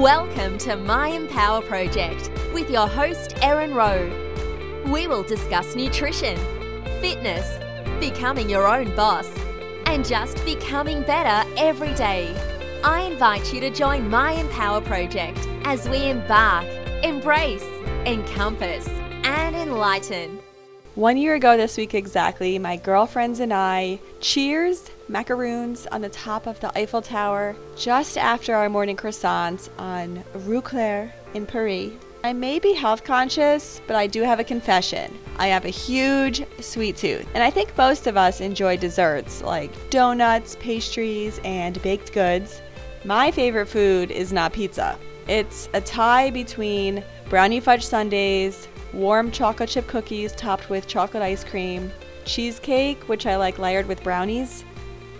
Welcome to My Empower Project with your host, Erin Rowe. We will discuss nutrition, fitness, becoming your own boss, and just becoming better every day. I invite you to join My Empower Project as we embark, embrace, encompass, and enlighten. One year ago this week exactly, my girlfriends and I cheers macaroons on the top of the Eiffel Tower just after our morning croissants on Rue Cler in Paris. I may be health conscious, but I do have a confession. I have a huge sweet tooth, and I think most of us enjoy desserts like donuts, pastries, and baked goods. My favorite food is not pizza. It's a tie between brownie fudge sundaes, warm chocolate chip cookies topped with chocolate ice cream, cheesecake, which I like layered with brownies,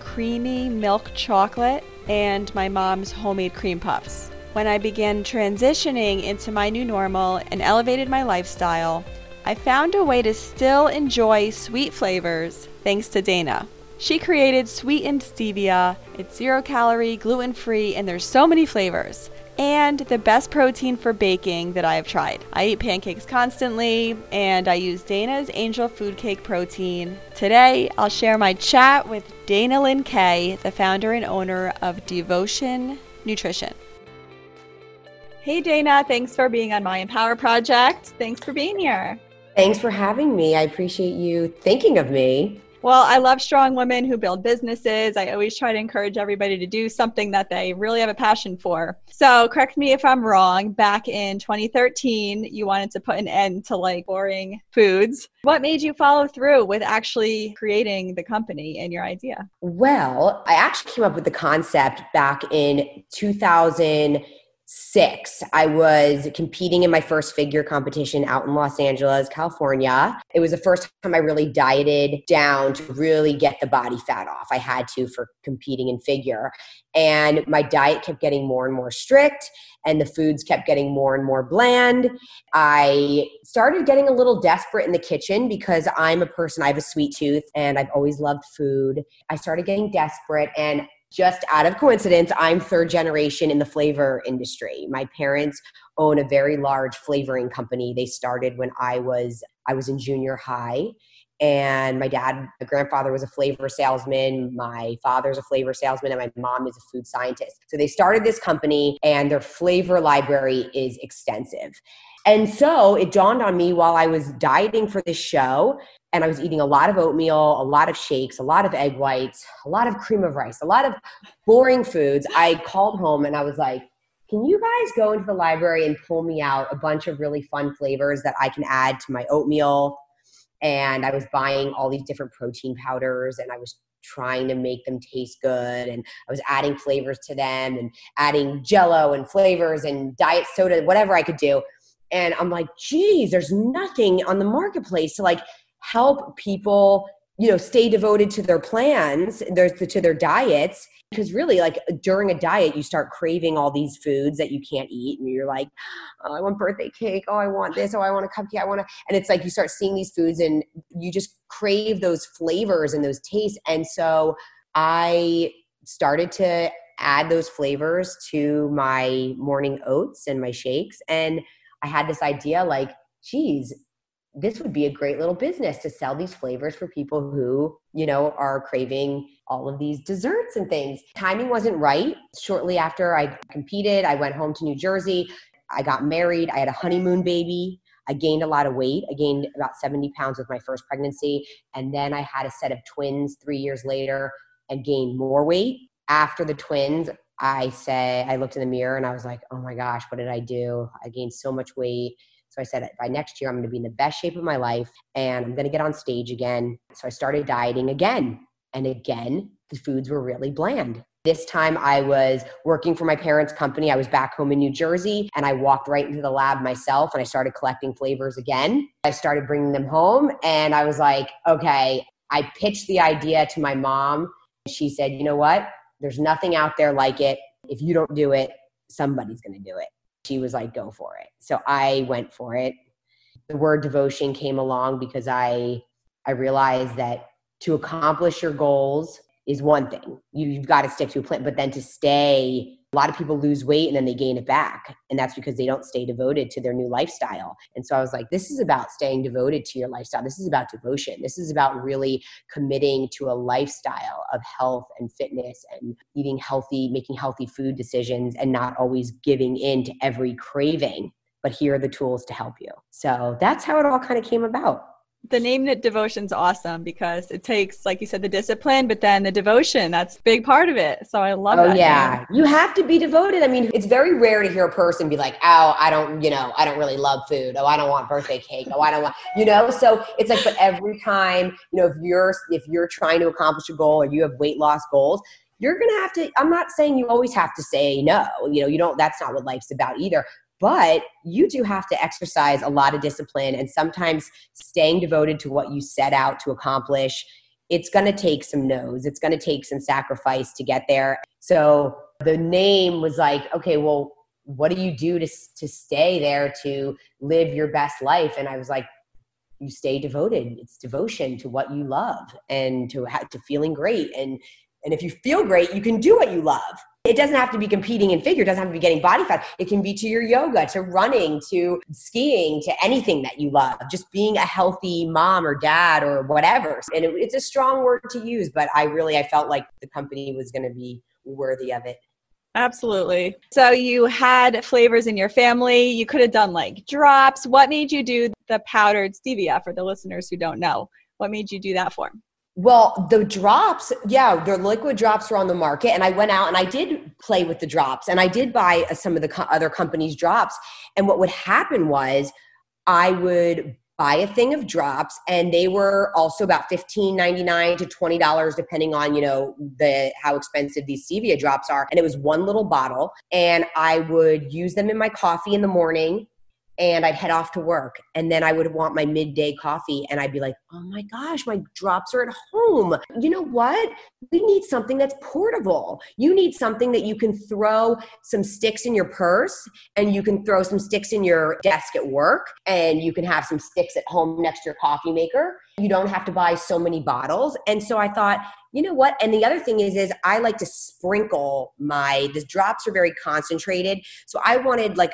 creamy milk chocolate, and my mom's homemade cream puffs. When I began transitioning into my new normal and elevated my lifestyle, I found a way to still enjoy sweet flavors thanks to Dana. She created sweetened stevia. It's zero calorie, gluten free, and there's so many flavors and the best protein for baking that I have tried. I eat pancakes constantly, and I use Dana's Angel Food Cake Protein. Today, I'll share my chat with Dana Lynn Kay, the founder and owner of Devotion Nutrition. Hey, Dana, thanks for being on My Empower Project. Thanks for being here. Thanks for having me. I appreciate you thinking of me. Well, I love strong women who build businesses. I always try to encourage everybody to do something that they really have a passion for. So, correct me if I'm wrong. Back in 2013, you wanted to put an end to like boring foods. What made you follow through with actually creating the company and your idea? Well, I actually came up with the concept back in 2000- six, I was competing in my first figure competition out in Los Angeles, California. It was the first time I really dieted down to really get the body fat off. I had to for competing in figure. And my diet kept getting more and more strict, and the foods kept getting more and more bland. I started getting a little desperate in the kitchen because I'm a person, I have a sweet tooth, and I've always loved food. I started getting desperate, and just out of coincidence, I'm third generation in the flavor industry. My parents own a very large flavoring company. They started when I was I was in junior high and my dad my grandfather was a flavor salesman my father's a flavor salesman and my mom is a food scientist so they started this company and their flavor library is extensive and so it dawned on me while I was dieting for this show and I was eating a lot of oatmeal, a lot of shakes, a lot of egg whites, a lot of cream of rice, a lot of boring foods. I called home and I was like, can you guys go into the library and pull me out a bunch of really fun flavors that I can add to my oatmeal? And I was buying all these different protein powders and I was trying to make them taste good and I was adding flavors to them and adding jello and flavors and diet soda, whatever I could do. And I'm like, geez, there's nothing on the marketplace to like help people, you know, stay devoted to their plans, their, to their diets. Because really, like during a diet, you start craving all these foods that you can't eat, and you're like, oh, I want birthday cake. Oh, I want this. Oh, I want a cupcake. I want to. And it's like you start seeing these foods, and you just crave those flavors and those tastes. And so I started to add those flavors to my morning oats and my shakes, and I had this idea like, geez, this would be a great little business to sell these flavors for people who, you know, are craving all of these desserts and things. Timing wasn't right. Shortly after I competed, I went home to New Jersey. I got married. I had a honeymoon baby. I gained a lot of weight. I gained about 70 pounds with my first pregnancy. And then I had a set of twins three years later and gained more weight. After the twins, I say, I looked in the mirror and I was like, oh my gosh, what did I do? I gained so much weight. So I said, by next year, I'm going to be in the best shape of my life and I'm going to get on stage again. So I started dieting again. And again, the foods were really bland. This time I was working for my parents' company. I was back home in New Jersey and I walked right into the lab myself and I started collecting flavors again. I started bringing them home and I was like, okay, I pitched the idea to my mom. And she said, you know what? There's nothing out there like it. If you don't do it, somebody's going to do it. She was like, go for it. So I went for it. The word devotion came along because I I realized that to accomplish your goals is one thing. You've got to stick to a plan, but then to stay A lot of people lose weight and then they gain it back. And that's because they don't stay devoted to their new lifestyle. And so I was like, this is about staying devoted to your lifestyle. This is about devotion. This is about really committing to a lifestyle of health and fitness and eating healthy, making healthy food decisions and not always giving in to every craving. But here are the tools to help you. So that's how it all kind of came about the name devotion's awesome because it takes like you said the discipline but then the devotion that's a big part of it. So i love oh yeah. name. you have to be devoted. I mean it's very rare to hear a person be like oh i don't you know i don't really love food. Oh i don't want birthday cake. Oh i don't want you know? So it's like but every time you know if you're if you're trying to accomplish a goal or you have weight loss goals you're gonna have to i'm not saying you always have to say no. You know you don't that's not what life's about either but you do have to exercise a lot of discipline and sometimes staying devoted to what you set out to accomplish it's going to take some no's. It's going to take some sacrifice to get there. So the name was like okay well what do you do to, to stay there to live your best life? And i was like you stay devoted. It's devotion to what you love and to to feeling great. And and if you feel great you can do what you love it doesn't have to be competing in figure, it doesn't have to be getting body fat. It can be to your yoga, to running, to skiing, to anything that you love, just being a healthy mom or dad or whatever. And it, it's a strong word to use, but I really I felt like the company was going to be worthy of it. Absolutely. So you had flavors in your family. You could have done like drops. What made you do the powdered stevia for the listeners who don't know? What made you do that for? Well, the drops, yeah, the liquid drops were on the market, and I went out and I did play with the drops, and I did buy uh, some of the co- other companies' drops. And what would happen was, I would buy a thing of drops, and they were also about fifteen ninety nine to twenty dollars, depending on you know the how expensive these stevia drops are. And it was one little bottle, and I would use them in my coffee in the morning and I'd head off to work. And then I would want my midday coffee and I'd be like, oh my gosh, my drops are at home. You know what? We need something that's portable. You need something that you can throw some sticks in your purse and you can throw some sticks in your desk at work and you can have some sticks at home next to your coffee maker. You don't have to buy so many bottles. And so I thought, you know what and the other thing is is i like to sprinkle my the drops are very concentrated so i wanted like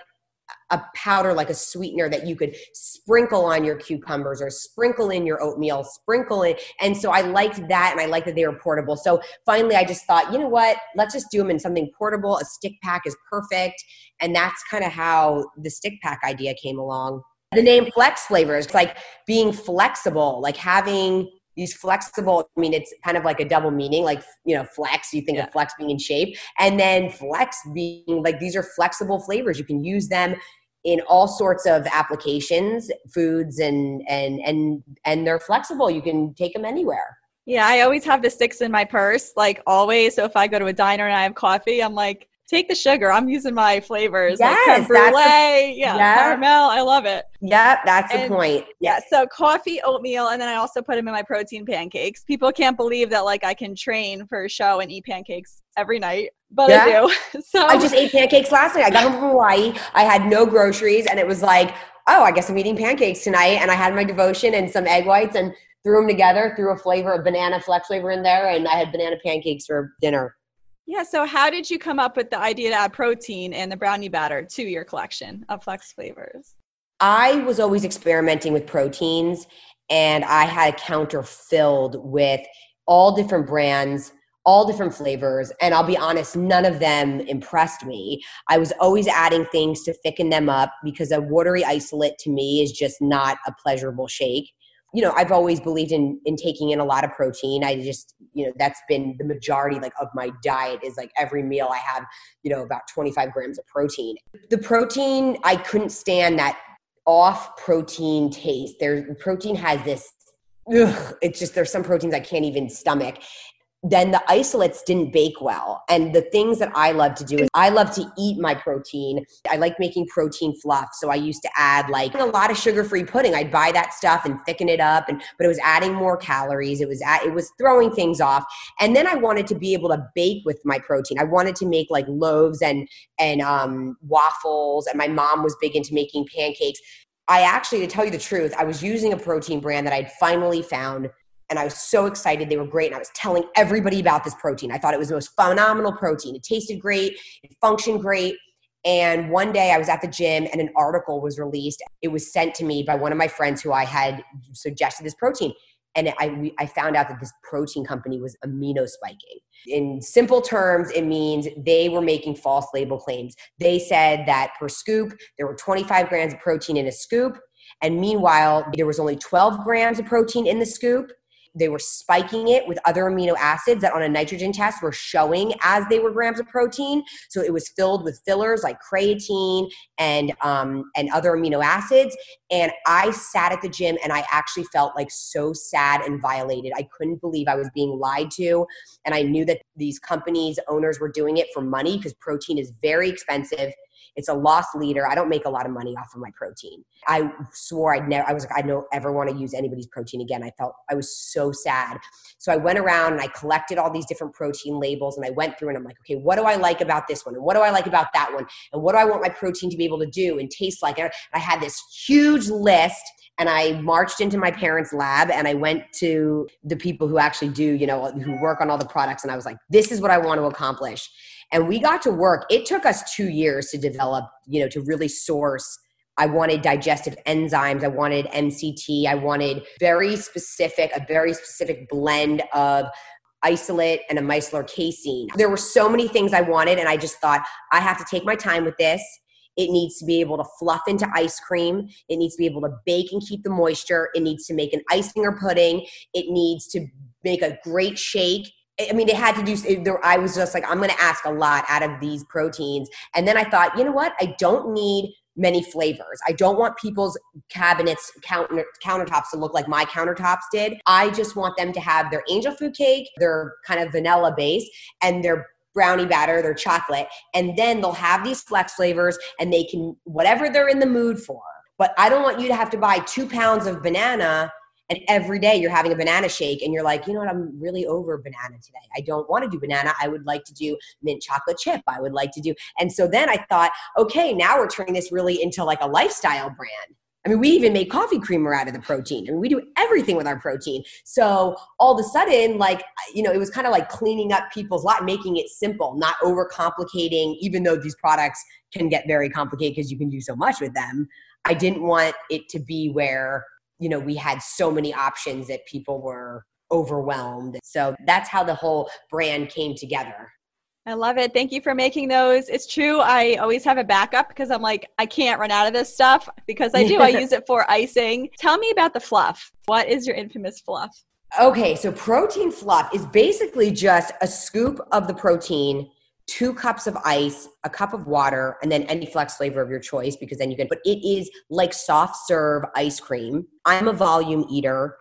a powder like a sweetener that you could sprinkle on your cucumbers or sprinkle in your oatmeal, sprinkle in. And so I liked that and I liked that they were portable. So finally I just thought, you know what? Let's just do them in something portable. A stick pack is perfect. And that's kind of how the stick pack idea came along. The name Flex Flavors, it's like being flexible, like having these flexible i mean it's kind of like a double meaning like you know flex you think yeah. of flex being in shape and then flex being like these are flexible flavors you can use them in all sorts of applications foods and and and and they're flexible. You can take them anywhere. Yeah i always have the sticks in my purse like always. So if i go to a diner and i have coffee i'm like take the sugar. I'm using my flavors yes, like brulee, a, yeah, yeah, caramel. I love it. Yeah, that's and, the point. Yeah, so coffee, oatmeal, and then I also put them in my protein pancakes. People can't believe that like I can train for a show and eat pancakes every night, but yeah. I do. so I just ate pancakes last night. I got home from Hawaii. I had no groceries, and it was like, oh, I guess I'm eating pancakes tonight. And I had my devotion and some egg whites and threw them together, threw a flavor of banana flex flavor in there, and I had banana pancakes for dinner. Yeah. So, how did you come up with the idea to add protein and the brownie batter to your collection of flex flavors? I was always experimenting with proteins, and I had a counter filled with all different brands, all different flavors. And I'll be honest, none of them impressed me. I was always adding things to thicken them up because a watery isolate to me is just not a pleasurable shake you know i've always believed in in taking in a lot of protein. I just you know that's been the majority like of my diet is like every meal i have you know about 25 grams of protein. The protein i couldn't stand that off protein taste. There protein has this ugh, it's just there's some proteins i can't even stomach then the isolates didn't bake well. And the things that I love to do is I love to eat my protein. I like making protein fluff. So I used to add like a lot of sugar-free pudding. I'd buy that stuff and thicken it up and but it was adding more calories. It was at, it was throwing things off. And then I wanted to be able to bake with my protein. I wanted to make like loaves and and um, waffles and my mom was big into making pancakes. I actually to tell you the truth, I was using a protein brand that I'd finally found and I was so excited. They were great. And I was telling everybody about this protein. I thought it was the most phenomenal protein. It tasted great, it functioned great. And one day I was at the gym and an article was released. It was sent to me by one of my friends who I had suggested this protein. And I, I found out that this protein company was amino spiking. In simple terms, it means they were making false label claims. They said that per scoop, there were 25 grams of protein in a scoop. And meanwhile, there was only 12 grams of protein in the scoop they were spiking it with other amino acids that on a nitrogen test were showing as they were grams of protein. So it was filled with fillers like creatine and um, and other amino acids. And I sat at the gym and I actually felt like so sad and violated. I couldn't believe I was being lied to. And I knew that these companies, owners were doing it for money because protein is very expensive it's a lost leader. I don't make a lot of money off of my protein. I swore I'd never, I was like, I don't ever want to use anybody's protein again. I felt I was so sad. So I went around and I collected all these different protein labels and I went through and I'm like, okay, what do I like about this one? And what do I like about that one? And what do I want my protein to be able to do and taste like? And I had this huge list and I marched into my parents' lab and I went to the people who actually do, you know, who work on all the products. And I was like, this is what I want to accomplish and we got to work it took us two years to develop you know to really source I wanted digestive enzymes. I wanted MCT. I wanted very specific, a very specific blend of isolate and a micellar casein. There were so many things I wanted, and I just thought, I have to take my time with this. It needs to be able to fluff into ice cream. It needs to be able to bake and keep the moisture. It needs to make an icing or pudding. It needs to make a great shake. I mean, they had to do. I was just like, I'm going to ask a lot out of these proteins, and then I thought, you know what? I don't need many flavors. I don't want people's cabinets counter, countertops to look like my countertops did. I just want them to have their angel food cake, their kind of vanilla base, and their brownie batter, their chocolate, and then they'll have these flex flavors, and they can whatever they're in the mood for. But I don't want you to have to buy two pounds of banana and every day you're having a banana shake and you're like you know what i'm really over banana today i don't want to do banana i would like to do mint chocolate chip i would like to do and so then i thought okay now we're turning this really into like a lifestyle brand I mean, we even make coffee creamer out of the protein. I mean, we do everything with our protein. So all of a sudden, like, you know, it was kind of like cleaning up people's lot, making it simple, not overcomplicating, even though these products can get very complicated because you can do so much with them. I didn't want it to be where you know we had so many options that people were overwhelmed so that's how the whole brand came together I love it. Thank you for making those. It's true. I always have a backup because I'm like, I can't run out of this stuff because I do. I use it for icing. Tell me about the fluff. What is your infamous fluff? Okay, so protein fluff is basically just a scoop of the protein two cups of ice, a cup of water, and then any flex flavor of your choice because then you can, but it is like soft serve ice cream. I'm a volume eater.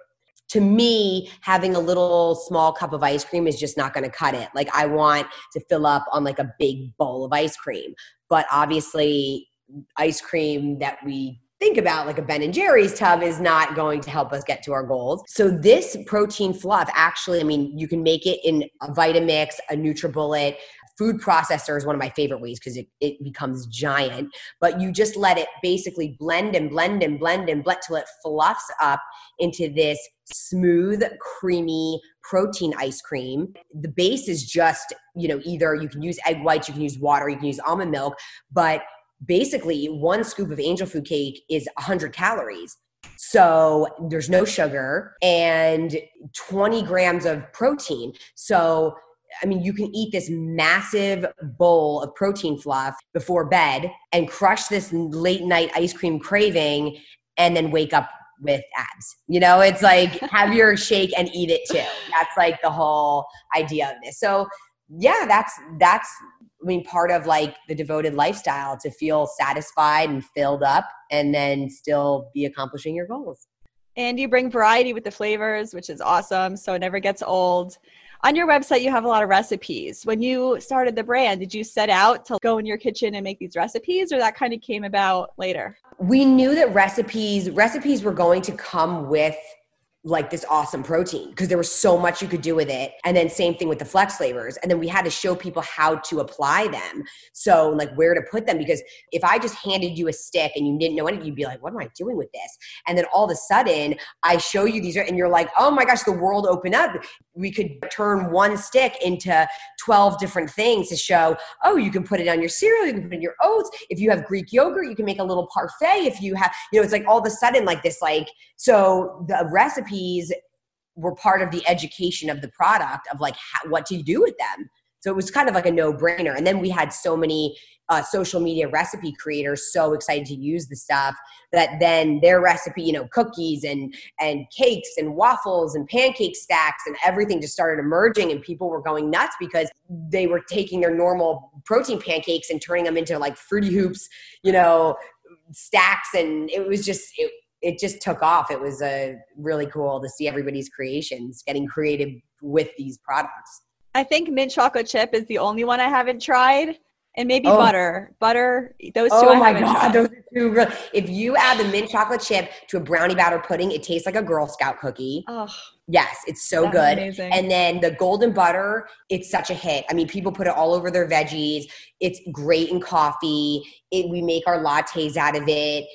To me, having a little small cup of ice cream is just not going to cut it. Like, I want to fill up on like a big bowl of ice cream. But obviously, ice cream that we think about like a Ben and Jerry's tub is not going to help us get to our goals. So this protein fluff actually, I mean, you can make it in a Vitamix, a NutriBullet, food processor is one of my favorite ways because it, it becomes giant. But you just let it basically blend and blend and blend and blend till it fluffs up into this smooth creamy protein ice cream. The base is just you know either you can use egg whites you can use water you can use almond milk but basically one scoop of angel food cake is 100 calories. So there's no sugar and 20 grams of protein. So I mean, you can eat this massive bowl of protein fluff before bed and crush this late night ice cream craving and then wake up with abs. You know, it's like have your shake and eat it too. That's like the whole idea of this. So, yeah, that's that's I mean part of like the devoted lifestyle to feel satisfied and filled up and then still be accomplishing your goals. And you bring variety with the flavors, which is awesome. So it never gets old on your website you have a lot of recipes. When you started the brand did you set out to go in your kitchen and make these recipes or that kind of came about later? We knew that recipes recipes were going to come with like this awesome protein because there was so much you could do with it. And then same thing with the flex flavors. And then we had to show people how to apply them. So like where to put them because if I just handed you a stick and you didn't know anything, you'd be like, what am I doing with this? And then all of a sudden I show you these and you're like, oh my gosh, the world opened up. We could turn one stick into 12 different things to show, oh, you can put it on your cereal, you can put it in your oats. If you have Greek yogurt, you can make a little parfait. If you have, you know, it's like all of a sudden like this, like, so the recipe recipes were part of the education of the product of like how, what to do with them. So it was kind of like a no brainer. And then we had so many uh, social media recipe creators so excited to use the stuff that then their recipe, you know, cookies and and cakes and waffles and pancake stacks and everything just started emerging, and people were going nuts because they were taking their normal protein pancakes and turning them into like fruity hoops, you know, stacks, and it was just it, it just took off. It was uh, really cool to see everybody's creations getting creative with these products. I think mint chocolate chip is the only one I haven't tried. And maybe oh. butter, butter. Those two. Oh I my god, tried. those are two. Really, if you add the mint chocolate chip to a brownie batter pudding, it tastes like a Girl Scout cookie. Oh, yes, it's so good. Amazing. And then the golden butter, it's such a hit. I mean, people put it all over their veggies. It's great in coffee. It, we make our lattes out of it.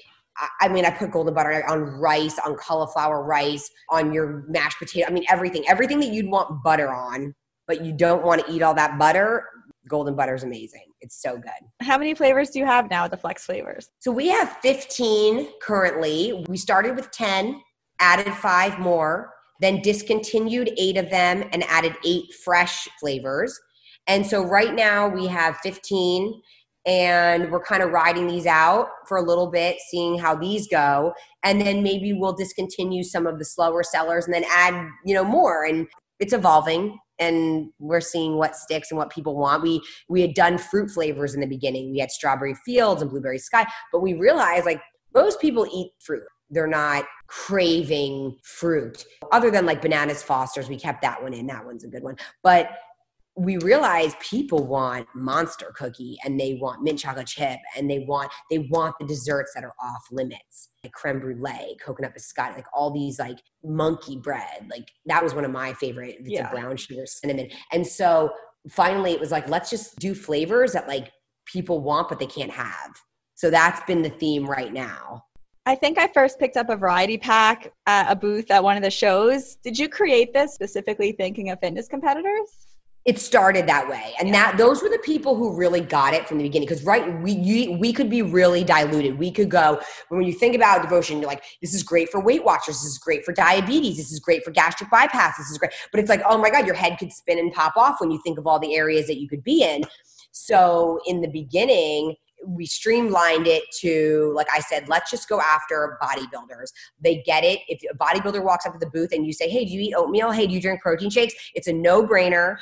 I mean, I put golden butter on rice, on cauliflower rice, on your mashed potato. I mean, everything, everything that you'd want butter on, but you don't want to eat all that butter. Golden butter is amazing. It's so good. How many flavors do you have now with the flex flavors? So we have 15 currently. We started with 10, added five more, then discontinued eight of them and added eight fresh flavors. And so right now we have 15 and we're kind of riding these out for a little bit seeing how these go. And then maybe we'll discontinue some of the slower sellers and then add you know more. And it's evolving and we're seeing what sticks and what people want. We we had done fruit flavors in the beginning. We had strawberry fields and blueberry sky but we realized like most people eat fruit. They're not craving fruit other than like bananas fosters. We kept that one in. That one's a good one. But we realize people want monster cookie and they want mint chocolate chip and they want they want the desserts that are off limits like creme brulee coconut biscotti like all these like monkey bread like that was one of my favorite it's yeah. a brown sugar cinnamon and so finally it was like let's just do flavors that like people want but they can't have so that's been the theme right now I think I first picked up a variety pack at a booth at one of the shows. Did you create this specifically thinking of fitness competitors? It started that way. And yeah. that those were the people who really got it from the beginning. Because right we you, we could be really diluted. We could go when you think about devotion you're like this is great for weight watchers. This is great for diabetes. This is great for gastric bypass. This is great. But it's like oh my god your head could spin and pop off when you think of all the areas that you could be in. So in the beginning we streamlined it to like i said let's just go after bodybuilders. They get it. If a bodybuilder walks up to the booth and you say hey do you eat oatmeal? Hey do you drink protein shakes? It's a no-brainer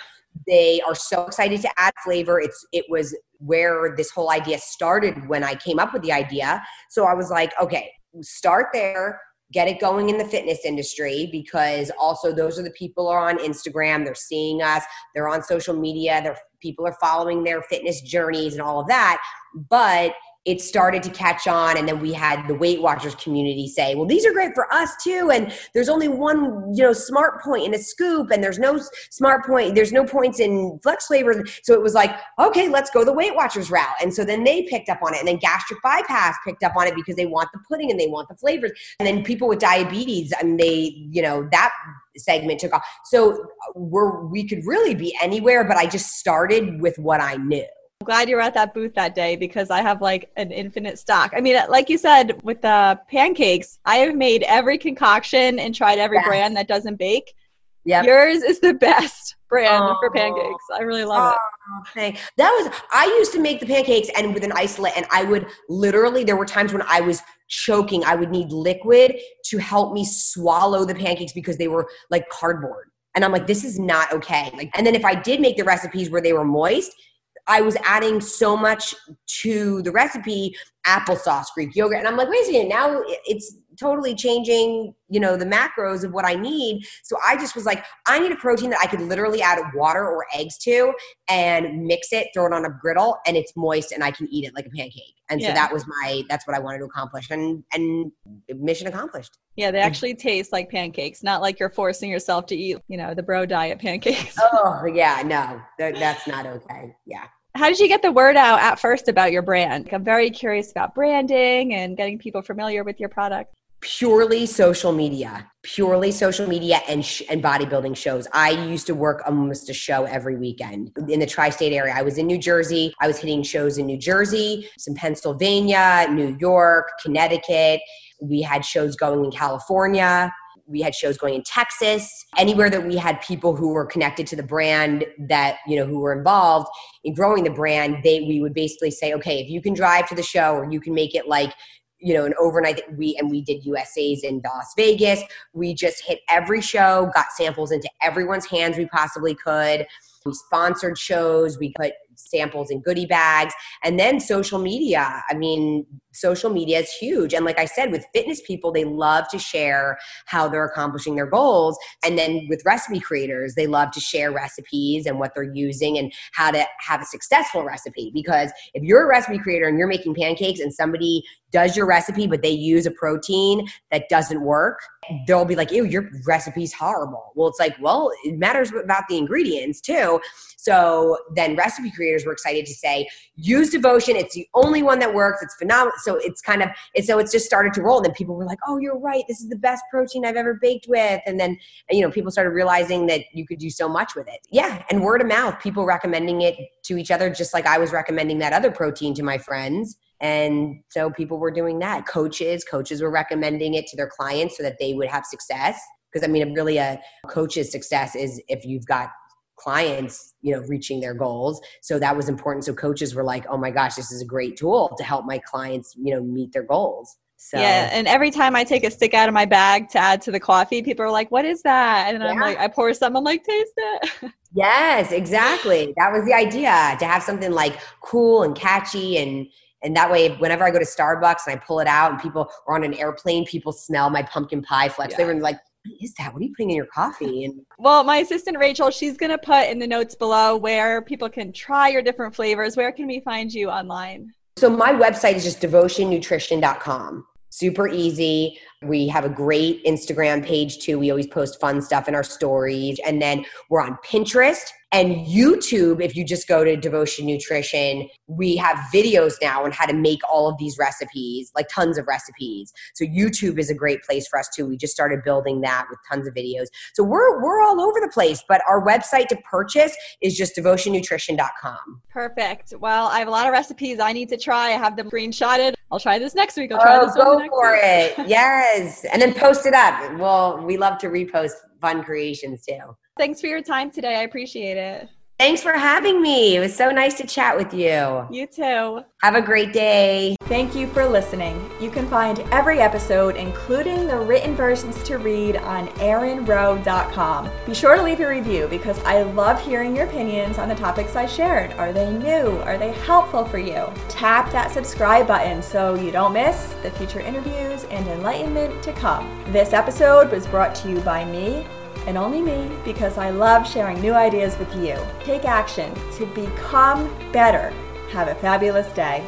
they are so excited to add flavor. It's it was where this whole idea started when I came up with the idea. So I was like, okay, start there, get it going in the fitness industry because also those are the people are on Instagram, they're seeing us, they're on social media, they're people are following their fitness journeys and all of that. But it started to catch on and then we had the weight watchers community say well these are great for us too and there's only one you know smart point in a scoop and there's no smart point there's no points in flex flavors so it was like okay let's go the weight watchers route. And so then they picked up on it and then gastric bypass picked up on it because they want the pudding and they want the flavors. And then people with diabetes and they you know that segment took off. So uh, we're we could really be anywhere but i just started with what i knew glad you were at that booth that day because I have like an infinite stock. I mean, like you said, with the pancakes, I have made every concoction and tried every brand that doesn't bake. Yeah, yours is the best brand oh. for pancakes. I really love oh, it. Okay, that was I used to make the pancakes and with an isolate, and I would literally there were times when I was choking. I would need liquid to help me swallow the pancakes because they were like cardboard. And I'm like, this is not okay. Like, and then if I did make the recipes where they were moist, I was adding so much to the recipe, applesauce, Greek yogurt. And I'm like, wait a second, now it's totally changing, you know, the macros of what I need. So I just was like, I need a protein that I could literally add water or eggs to and mix it, throw it on a griddle, and it's moist and I can eat it like a pancake. And yeah. so that was my that's what I wanted to accomplish and and mission accomplished. Yeah, they actually taste like pancakes, not like you're forcing yourself to eat, you know, the bro diet pancakes. Oh, yeah, no. That's not okay. Yeah. How did you get the word out at first about your brand? I'm very curious about branding and getting people familiar with your product. Purely social media purely social media and sh- and bodybuilding shows. I used to work almost a show every weekend. In the tri-state area i was in new jersey. I was hitting shows in new jersey some pennsylvania new york connecticut. We had shows going in california we had shows going in Texas, anywhere that we had people who were connected to the brand that, you know, who were involved in growing the brand, they we would basically say, okay, if you can drive to the show or you can make it like you know, an overnight we and we did USA's in Las Vegas. We just hit every show, got samples into everyone's hands we possibly could. We sponsored shows, we put samples in goodie bags, and then social media. I mean, social media is huge. And like I said, with fitness people, they love to share how they're accomplishing their goals. And then with recipe creators, they love to share recipes and what they're using and how to have a successful recipe. Because if you're a recipe creator and you're making pancakes and somebody does your recipe, but they use a protein that doesn't work, they'll be like, ew, your recipe's horrible. Well, it's like, well, it matters about the ingredients too. So then recipe creators were excited to say, use devotion. It's the only one that works. It's phenomenal. So it's kind of, it's, so it's just started to roll. And then people were like, oh, you're right. This is the best protein I've ever baked with. And then, you know, people started realizing that you could do so much with it. Yeah. And word of mouth, people recommending it to each other, just like I was recommending that other protein to my friends and so people were doing that. Coaches, coaches were recommending it to their clients so that they would have success. Because I mean, really, a coach's success is if you've got clients you know reaching their goals. So that was important. So coaches were like oh my gosh this is a great tool to help my clients you know meet their goals. So yeah and every time i take a stick out of my bag to add to the coffee people are like what is that? And yeah. i'm like i pour some. I'm like taste it. Yes exactly. That was the idea to have something like cool and catchy and and that way, whenever I go to Starbucks and I pull it out and people are on an airplane, people smell my pumpkin pie flex. Yeah. They were like, is that? What are you putting in your coffee? And well, my assistant Rachel, she's gonna put in the notes below where people can try your different flavors. Where can we find you online? So my website is just devotionnutrition.com. Super easy. We have a great Instagram page too. We always post fun stuff in our stories. And then we're on Pinterest and YouTube, if you just go to Devotion Nutrition, we have videos now on how to make all of these recipes, like tons of recipes. So YouTube is a great place for us too. We just started building that with tons of videos. So we're we're all over the place, but our website to purchase is just devotionnutrition.com. Perfect. Well, I have a lot of recipes I need to try. I have them screenshotted. I'll try this next week. I'll try this. oh, this go for week. it. yes. And then post it up. Well, we love to repost fun creations too. Thanks for your time today. I appreciate it. Thanks for having me. It was so nice to chat with you. You too. Have a great day. Thank you for listening. You can find every episode, including the written versions to read, on erinrowe.com. Be sure to leave a review because I love hearing your opinions on the topics I shared. Are they new? Are they helpful for you? Tap that subscribe button so you don't miss the future interviews and enlightenment to come. This episode was brought to you by me, and only me because I love sharing new ideas with you. Take action to become better. Have a fabulous day.